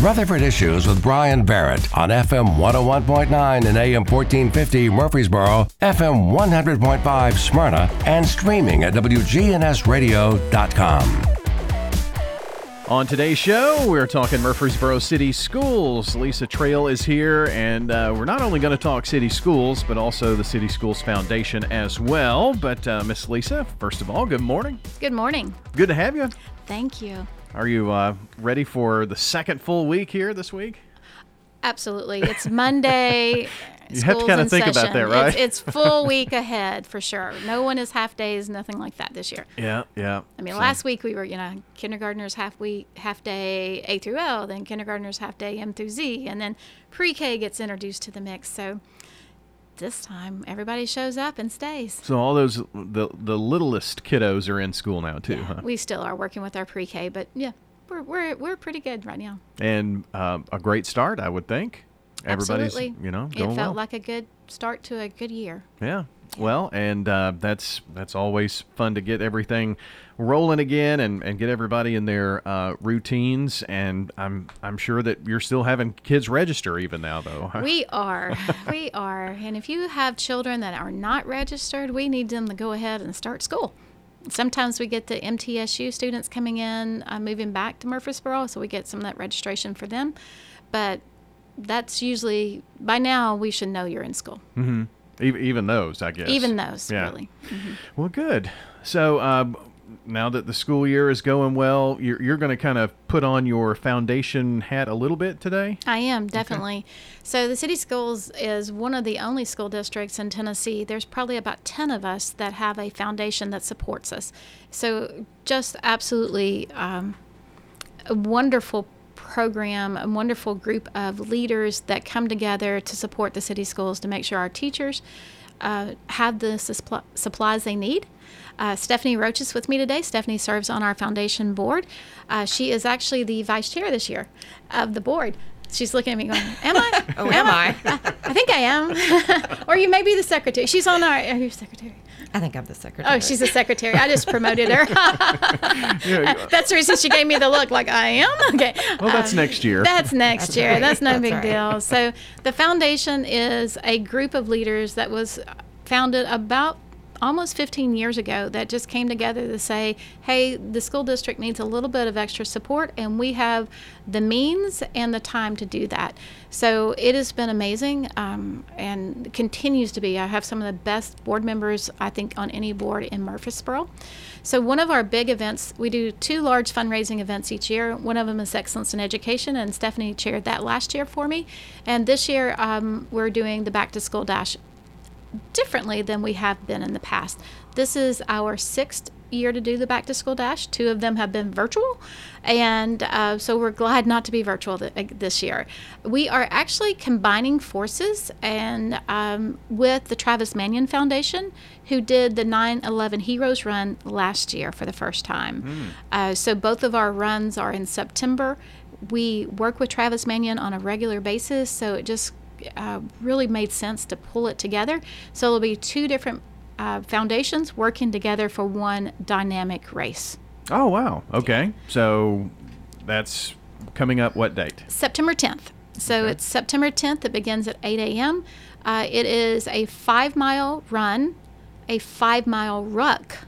Rutherford Issues with Brian Barrett on FM 101.9 and AM 1450 Murfreesboro, FM 100.5 Smyrna, and streaming at WGNSradio.com. On today's show, we're talking Murfreesboro City Schools. Lisa Trail is here, and uh, we're not only going to talk city schools, but also the City Schools Foundation as well. But, uh, Miss Lisa, first of all, good morning. Good morning. Good to have you. Thank you. Are you uh, ready for the second full week here this week? Absolutely. It's Monday. You have to kinda in think about that, right? It's, it's full week ahead for sure. No one is half days, nothing like that this year. Yeah, yeah. I mean, So- last week we were, you know, kindergartners half week, half day A through L, then kindergartners half day M through Z, and then pre-K gets introduced to the mix. So this time everybody shows up and stays. So all those the the littlest kiddos are in school now too, huh? We still are working with our pre-K, but yeah, we're we're we're pretty good right now. And uh, a great start, I would think. Everybody's, Absolutely. you know, it felt well. like a good start to a good year. Yeah. Well, and uh, that's that's always fun to get everything rolling again and, and get everybody in their uh, routines. And I'm I'm sure that you're still having kids register even now, though. huh? We are. we are. And if you have children that are not registered, we need them to go ahead and start school. Sometimes we get the MTSU students coming in, uh, moving back to Murfreesboro, so we get some of that registration for them. But that's usually, by now, we should know you're in school. even, even those, I guess. Even those, Yeah. really. Well, good. So um, now that the school year is going well, you're, you're going to kind of put on your foundation hat a little bit today. I am definitely. So the city schools is one of the only school districts in Tennessee. There's probably about 10 of us that have a foundation that supports us. So just absolutely um, a wonderful program, a wonderful group of leaders that come together to support the city schools to make sure our teachers uh, have the suspl- supplies they need. Uh, Stephanie Roach is with me today. Stephanie serves on our foundation board. Uh, she is actually the vice chair this year of the board. She's looking at me going, Am I? Oh, am I? I think I am. or you may be the secretary. She's on our, are you secretary? I think I'm the secretary. Oh, she's a secretary. I just promoted her. Yeah, That's the reason she gave me the look like I am. Okay. well, that's Um, next year. That's next That's year. right. That's no That's big right. deal. So the foundation is a group of leaders that was founded about almost 15 years ago that just came together to say, hey, the school district needs a little bit of extra support, and we have the means and the time to do that. So it has been amazing um, and continues to be. I have some of the best board members, I think, on any board in Murfreesboro. So one of our big events, we do two large fundraising events each year. One of them is Excellence in Education, and Stephanie chaired that last year for me. And this year, um, we're doing the Back to School Dash differently than we have been in the past. This is our sixth year to do the Back to School Dash. Two of them have been virtual, and uh, so we're glad not to be virtual th- this year. We are actually combining forces and um, with the Travis Manion Foundation, who did the 9/11 Heroes Run last year for the first time. Uh, so both of our runs are in September. We work with Travis Manion on a regular basis, so it just uh, really made sense to pull it together. So it'll be two different uh, foundations working together for one dynamic race. oh, wow. Okay. So that's coming up what date? September 10th. So it's September 10th. It begins at 8 a.m. Uh, it is a five mile run, a five mile ruck,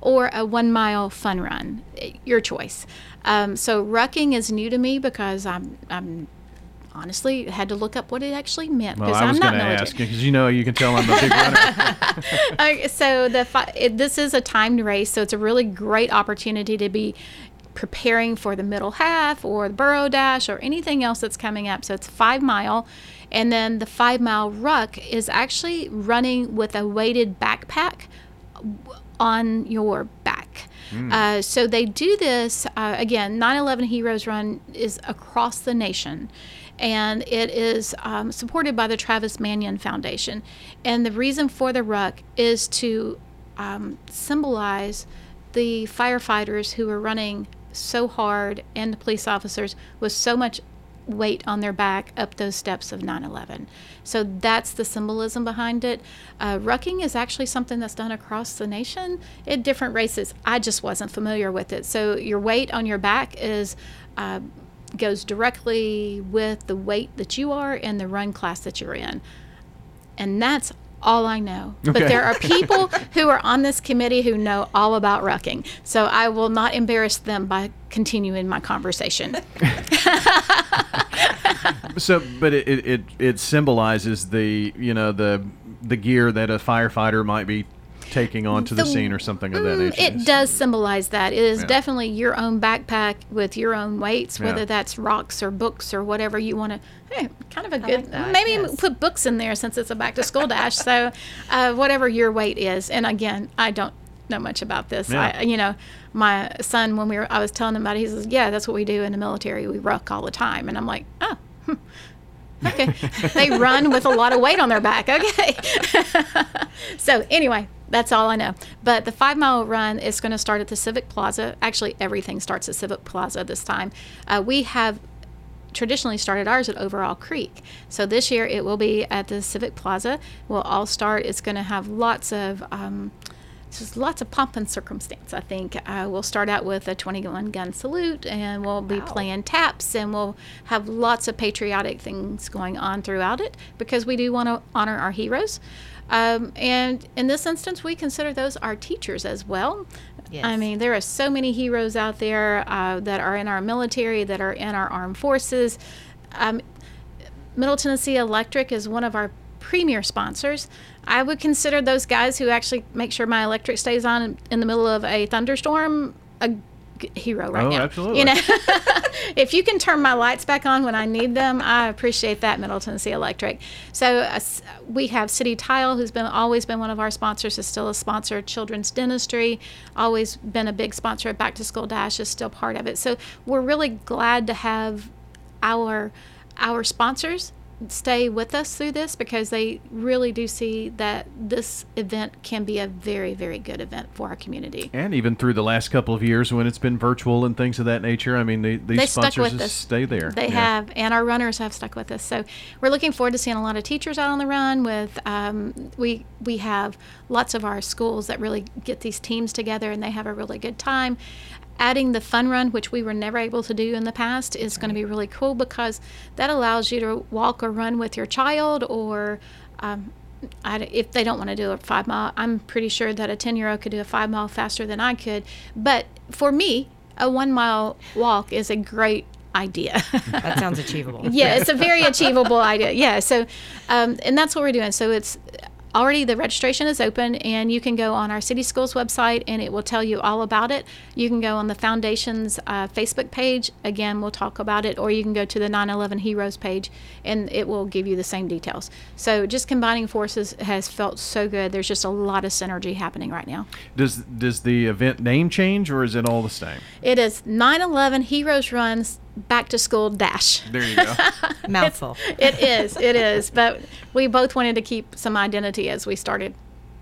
or a one mile fun run. Your choice. Um, so rucking is new to me because I'm, I'm honestly had to look up what it actually meant because was I'm not military. ask because you know you can tell I'm a big runner. Okay, so the fi- it, this is a timed race, so it's a really great opportunity to be preparing for the middle half or the burrow dash or anything else that's coming up. So it's five mile, and then the five mile ruck is actually running with a weighted backpack on your back. Uh, so they do this uh, again. 9/11 Heroes Run is across the nation, and it is um, supported by the Travis Manion Foundation. And the reason for the ruck is to um, symbolize the firefighters who are running so hard and the police officers with so much weight on their back up those steps of 9 11. So that's the symbolism behind it. Uh, rucking is actually something that's done across the nation in different races. I just wasn't familiar with it. So your weight on your back is. Uh, goes directly with the weight that you are and the run class that you're in. And that's all I know. But there are people who are on this committee who know all about rucking. So I will not embarrass them by continuing my conversation. So, but it, it, it, it symbolizes the you know the the gear that a firefighter might be taking onto the, The- scene or something of that Mm, nature. It does symbolize that. It is Yeah. definitely your own backpack with your own weights, Yeah. whether that's rocks or books or whatever you want to. Hey, kind of a good. like that, maybe yes. put books in there since it's a back to school dash. So, uh, whatever your weight is, and again, I don't know much about this. Yeah. I, you know, my son when we were, I was telling him about it. He says, "Yeah, that's what we do in the military. We ruck all the time," and I'm like, "Oh." hmm. Okay. they run with a lot of weight on their back. Okay. so, anyway, that's all I know. But the five mile run is going to start at the Civic Plaza. Actually, everything starts at Civic Plaza this time. Uh, we have traditionally started ours at Overall Creek. So this year it will be at the Civic Plaza. We'll all start. It's going to have lots of. Um, just lots of pomp and circumstance. I think uh, we'll start out with a 21 gun salute, and we'll be playing taps, and we'll have lots of patriotic things going on throughout it because we do want to honor our heroes. Um, and in this instance, we consider those our teachers as well. I mean, there are so many heroes out there uh, that are in our military, that are in our armed forces. Um, Middle Tennessee Electric is one of our premier sponsors. I would consider those guys who actually make sure my electric stays on in, the middle of a thunderstorm a hero right Oh, now. absolutely. You know, if you can turn my lights back on when I need them, I appreciate that, Middle Tennessee Electric. So uh, we have City Tile, who's been always been one of our sponsors, is still a sponsor. Children's Dentistry, always been a big sponsor. of Back to School Dash is still part of it. So we're really glad to have our our sponsors stay with us through this because they really do see that this event can be a very very good event for our community. and even through the last couple of years when it's been virtual and things of that nature, I mean, they, these they sponsors stay there. They Yeah. have, and our runners have stuck with us. So we're looking forward to seeing a lot of teachers out on the run. With um, we we have lots of our schools that really get these teams together, and they have a really good time. Adding the fun run, which we were never able to do in the past, is going to be really cool because that allows you to walk or run with your child or. Um, I, if they don't want to do a five mile, I'm pretty sure that a 10 year old could do a five mile faster than I could. But for me, a one mile walk is a great idea. That sounds achievable. yeah, it's a very achievable idea. Yeah, so um, and that's what we're doing. So it's already the registration is open, and you can go on our city schools website, and it will tell you all about it. You can go on the foundation's uh, Facebook page. Again, we'll talk about it, or you can go to the 9/11 Heroes page, and it will give you the same details. So just combining forces has felt so good. There's just a lot of synergy happening right now. Does does the event name change or is it all the same? It is 9/11 Heroes Runs Back to School Dash. There you go. Mouthful. it is it is but we both wanted to keep some identity as we started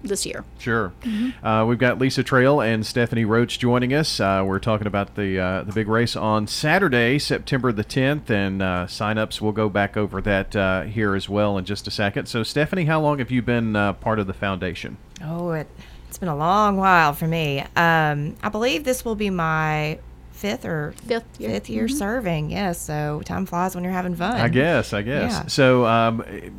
this year Sure. Mm-hmm. Uh, we've got Lisa Trail and Stephanie Roach joining us. Uh, we're talking about the uh, the big race on Saturday, September the 10th, and uh, signups. We'll go back over that uh, here as well in just a second. So, Stephanie, how long have you been uh, part of the foundation? Oh, it, it's been a long while for me. Um, I believe this will be my fifth or Fifth year. fifth year serving. Yes, so time flies when you're having fun. I guess. I guess. Yeah. So, um, i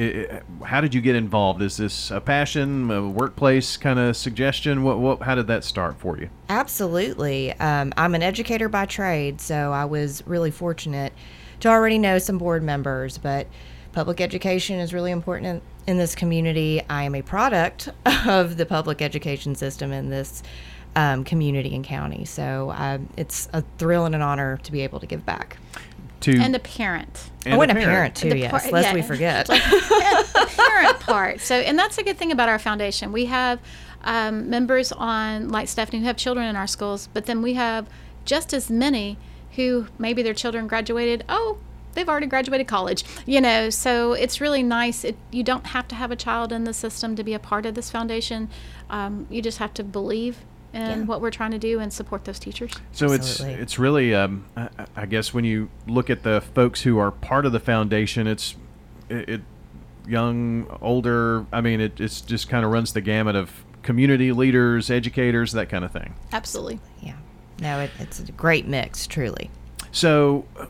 i how did you get involved? Is this a passion, a workplace kind of suggestion? What, what? How did that start for you? Absolutely. Um, I'm an educator by trade, so I was really fortunate to already know some board members, but public education is really important in, in this community. I am a product of the public education system in this um, community and county, so um, it's a thrill and an honor to be able to give back. To and the parent and oh, and a parent. parent too, The yes, par- lest yeah. we forget. the parent part so and that's a good thing about our foundation we have um, members on like stephanie who have children in our schools but then we have just as many who maybe their children graduated oh they've already graduated college you know so it's really nice it, you don't have to have a child in the system to be a part of this foundation um, you just have to believe in Yeah. what we're trying to do and support those teachers So Absolutely. it's it's really um, I, I guess when you look at the folks who are part of the foundation, it's it, it young, older. I mean, it it's just kind of runs the gamut of community leaders, educators, that kind of thing. absolutely yeah, no, it, it's a great mix, truly. So, uh,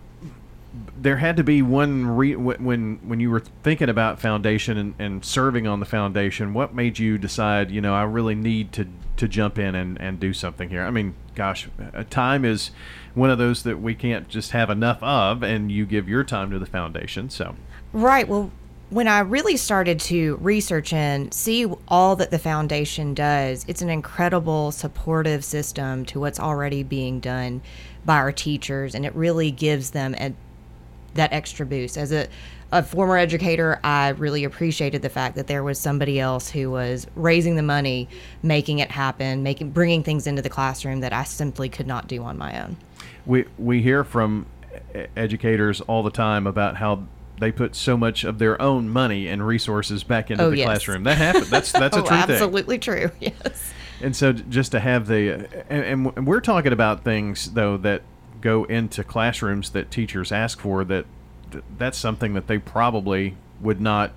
there had to be one re- when when you were thinking about foundation and, and serving on the foundation. What made you decide? You know, I really need to to jump in and, and do something here. I mean, gosh, time is one of those that we can't just have enough of, and you give your time to the foundation. So, Right. Well, when I really started to research and see all that the foundation does, it's an incredible supportive system to what's already being done by our teachers, and it really gives them a, that extra boost. As a, a former educator, I really appreciated the fact that there was somebody else who was raising the money, making it happen, making bringing things into the classroom that I simply could not do on my own. we we hear from educators all the time about how they put so much of their own money and resources back into Oh, the yes. classroom. That happened. That's that's a oh, true thing. absolutely true. Yes. And so just to have the and, and we're talking about things though that go into classrooms that teachers ask for that that's something that they probably would not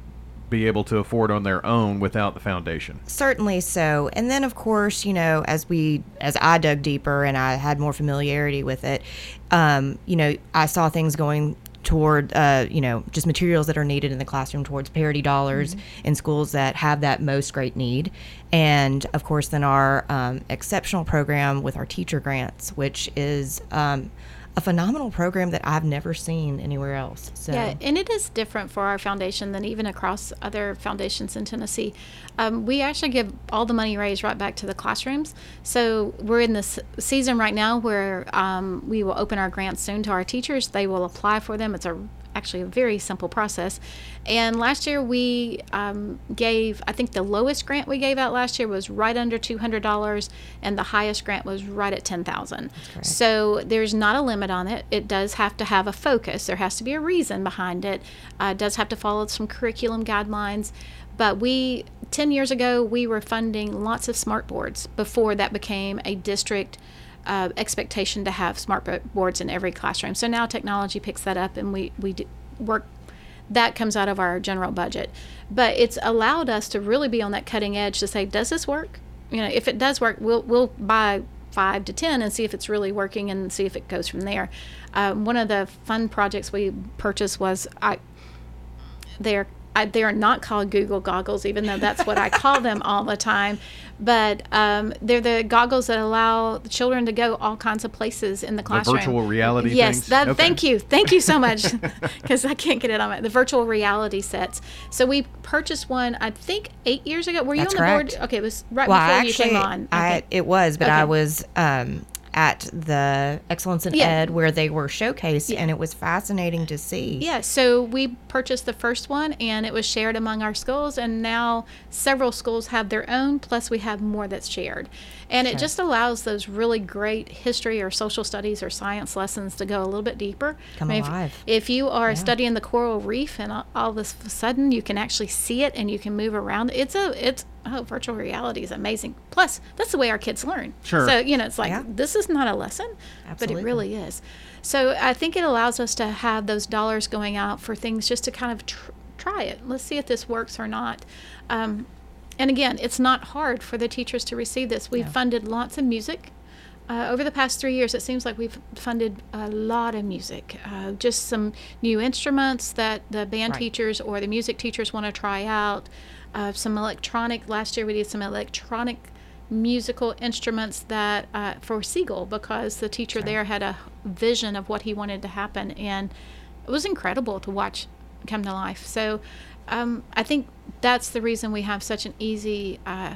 be able to afford on their own without the foundation. Certainly so. And then of course, you know, as we as I dug deeper and I had more familiarity with it, um, you know, I saw things going toward uh, you know, just materials that are needed in the classroom towards parity dollars in schools that have that most great need. And of course then our um, exceptional program with our teacher grants, which is um, a phenomenal program that I've never seen anywhere else. So Yeah, and it is different for our foundation than even across other foundations in Tennessee. Um, we actually give all the money raised right back to the classrooms. So we're in this season right now where um, we will open our grants soon to our teachers. They will apply for them. It's a actually a very simple process. And last year we um, gave, I think the lowest grant we gave out last year was right under $200, and the highest grant was right at 10000 So there's not a limit on it. It does have to have a focus, there has to be a reason behind it, uh, it does have to follow some curriculum guidelines. But we, 10 years ago, we were funding lots of smart boards before that became a district uh, expectation to have smart boards in every classroom. So now technology picks that up, and we we work. That comes out of our general budget, but it's allowed us to really be on that cutting edge to say, does this work? You know, if it does work, we'll we'll buy five to ten and see if it's really working and see if it goes from there. Um, one of the fun projects we purchased was I they're I, they are not called Google goggles, even though that's what I call them all the time. But um, they're the goggles that allow the children to go all kinds of places in the classroom. The virtual reality Yes, that. Okay. Thank you, thank you so much, because I can't get it on my the virtual reality sets. So we purchased one, I think, eight years ago. Were you That's on the correct. board? Okay, it was right Well, before I you came on. I, it was, but I was um, at the Excellence in Yeah. Ed where they were showcased, Yeah. and it was fascinating to see. Yeah, so we purchased the first one and it was shared among our schools, and now several schools have their own, plus we have more that's shared. And it just allows those really great history or social studies or science lessons to go a little bit deeper. Come if- alive. If, you are studying the coral reef and all, all of a sudden you can actually see it and you can move around, it's a, it's, oh, virtual reality is amazing. Plus, that's the way our kids learn. Sure. So, you know, it's like, Yeah. this is not a lesson, but it really is. So I think it allows us to have those dollars going out for things just to kind of tr- try it. Let's see if this works or not. Um, and again, it's not hard for the teachers to receive this. We've funded lots of music. Uh, over the past three years, it seems like we've funded a lot of music. Uh, just some new instruments that the band Right. teachers or the music teachers want to try out. Uh, some electronic. Last year, we did some electronic musical instruments that uh, for Siegel because the teacher there had a vision of what he wanted to happen, and it was incredible to watch come to life. So um, I think that's the reason we have such an easy uh,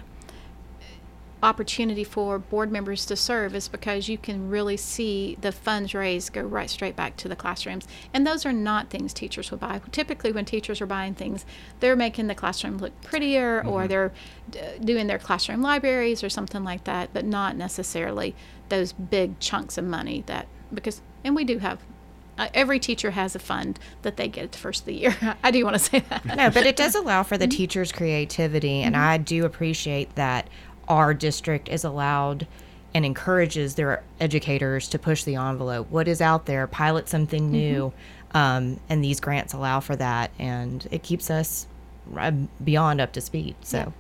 opportunity for board members to serve is because you can really see the funds raised go right straight back to the classrooms. And those are not things teachers would buy. Typically, when teachers are buying things, they're making the classroom look prettier or mm-hmm. they're d- doing their classroom libraries or something like that, but not necessarily those big chunks of money that, because, and we do have. Uh, every teacher has a fund that they get at the first of the year. I do want to say that. No, but it does allow for the mm-hmm. teacher's creativity, and mm-hmm. I do appreciate that our district is allowed and encourages their educators to push the envelope. What is out there? Pilot something new, um, and these grants allow for that, and it keeps us uh, beyond up to speed. So.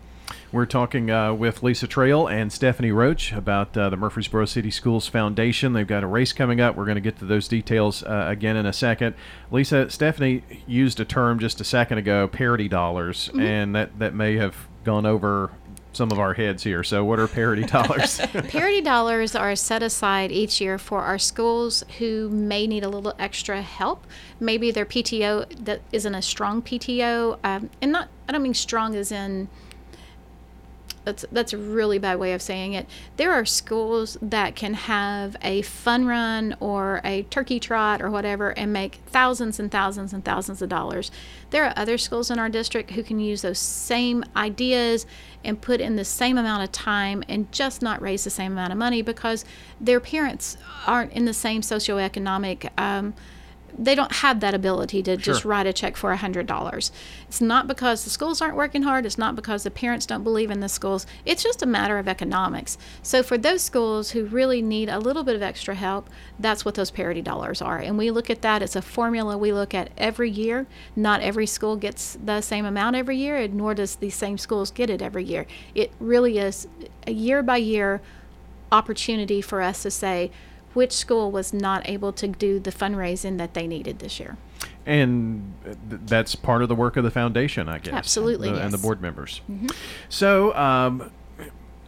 We're talking uh, with Lisa Trail and Stephanie Roach about uh, the Murfreesboro City Schools Foundation. They've got a race coming up. We're going to get to those details uh, again in a second. Lisa, Stephanie used a term just a second ago, parity dollars, mm-hmm. and that, that may have gone over some of our heads here. So, what are parity dollars? parity dollars are set aside each year for our schools who may need a little extra help. Maybe their PTO that isn't a strong PTO, um, and not I don't mean strong as in that's that's a really bad way of saying it. There are schools that can have a fun run or a turkey trot or whatever and make thousands and thousands and thousands of dollars. There are other schools in our district who can use those same ideas and put in the same amount of time and just not raise the same amount of money because their parents aren't in the same socioeconomic um, they don't have that ability to sure. just write a check for a hundred dollars. It's not because the schools aren't working hard. It's not because the parents don't believe in the schools. It's just a matter of economics. So for those schools who really need a little bit of extra help, that's what those parity dollars are. And we look at that. It's a formula we look at every year. Not every school gets the same amount every year, and nor does the same schools get it every year. It really is a year by year opportunity for us to say which school was not able to do the fundraising that they needed this year. And th- that's part of the work of the foundation, I guess. Absolutely, the, yes. And the board members. Mm-hmm. So, um,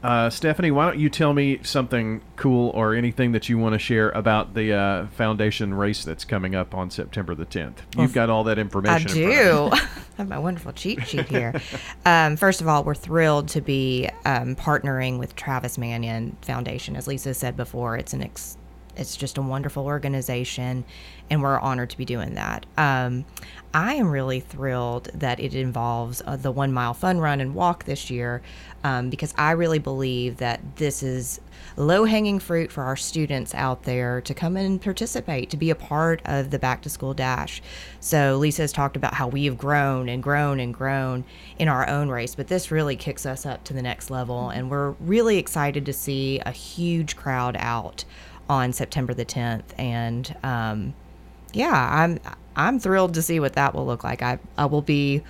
uh, Stephanie, why don't you tell me something cool or anything that you want to share about the uh, foundation race that's coming up on September the 10th? You've got all that information. I do. I have my wonderful cheat sheet here. um, first of all, we're thrilled to be um, partnering with Travis Manion Foundation. As Lisa said before, it's an ex- it's just a wonderful organization, and we're honored to be doing that. Um, I am really thrilled that it involves uh, the one mile fun run and walk this year um, because I really believe that this is low hanging fruit for our students out there to come and participate, to be a part of the back to school dash. So, Lisa has talked about how we have grown and grown and grown in our own race, but this really kicks us up to the next level, and we're really excited to see a huge crowd out on September the 10th, and um, yeah, I'm I'm thrilled to see what that will look like. I I will be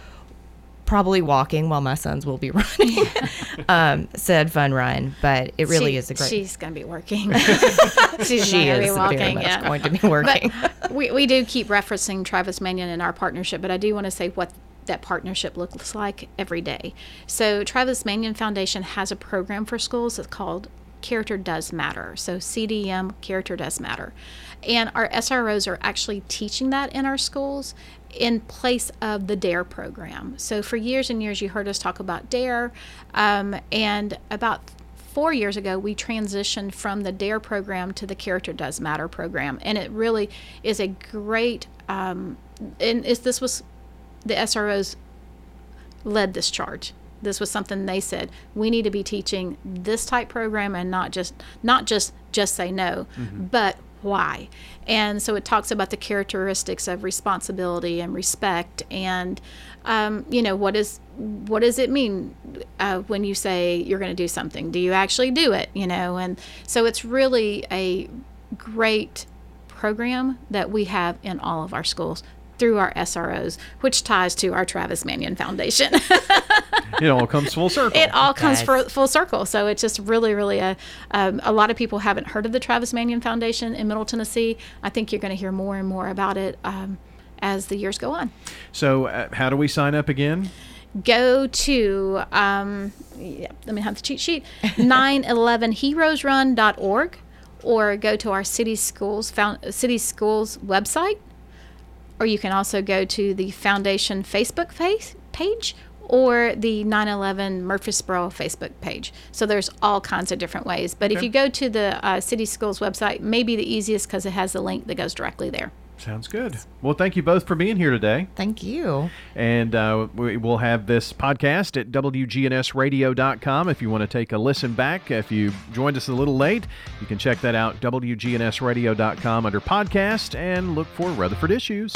probably walking while my sons will be running um, said fun run, but it really she, is a great. She's going to be working. she's she is walking, yeah. going to be working. we we do keep referencing Travis Manion in our partnership, but I do want to say what that partnership looks like every day. So Travis Manion Foundation has a program for schools that's called character does matter. So CDM, character does matter. And our SROs are actually teaching that in our schools in place of the DARE program. So for years and years, you heard us talk about DARE. Um, and about four years ago, we transitioned from the DARE program to the Character Does Matter program. And it really is a great, um, and this was the SROs led this charge this was something they said we need to be teaching this type program and not just not just just say no mm-hmm. but why? And so it talks about the characteristics of responsibility and respect and um, you know what is what does it mean uh, when you say you're going to do something? Do you actually do it you know? And so it's really a great program that we have in all of our schools through our SROs, which ties to our Travis Manion Foundation. it all comes full circle. It all comes for, full circle. So it's just really, really a um, a lot of people haven't heard of the Travis Manion Foundation in Middle Tennessee. I think you're going to hear more and more about it um, as the years go on. So, uh, how do we sign up again? Go to um, yeah, let me have the cheat sheet 911heroesrun.org or go to our city schools found, city schools website or you can also go to the foundation Facebook face, page or the 9/11 Murfreesboro Facebook page. So there's all kinds of different ways. But okay. if you go to the uh, city schools website, maybe the easiest because it has the link that goes directly there. Sounds good. Well, thank you both for being here today. Thank you. And uh, we will have this podcast at WGNSradio.com if you want to take a listen back. If you joined us a little late, you can check that out, WGNSradio.com under podcast and look for Rutherford Issues.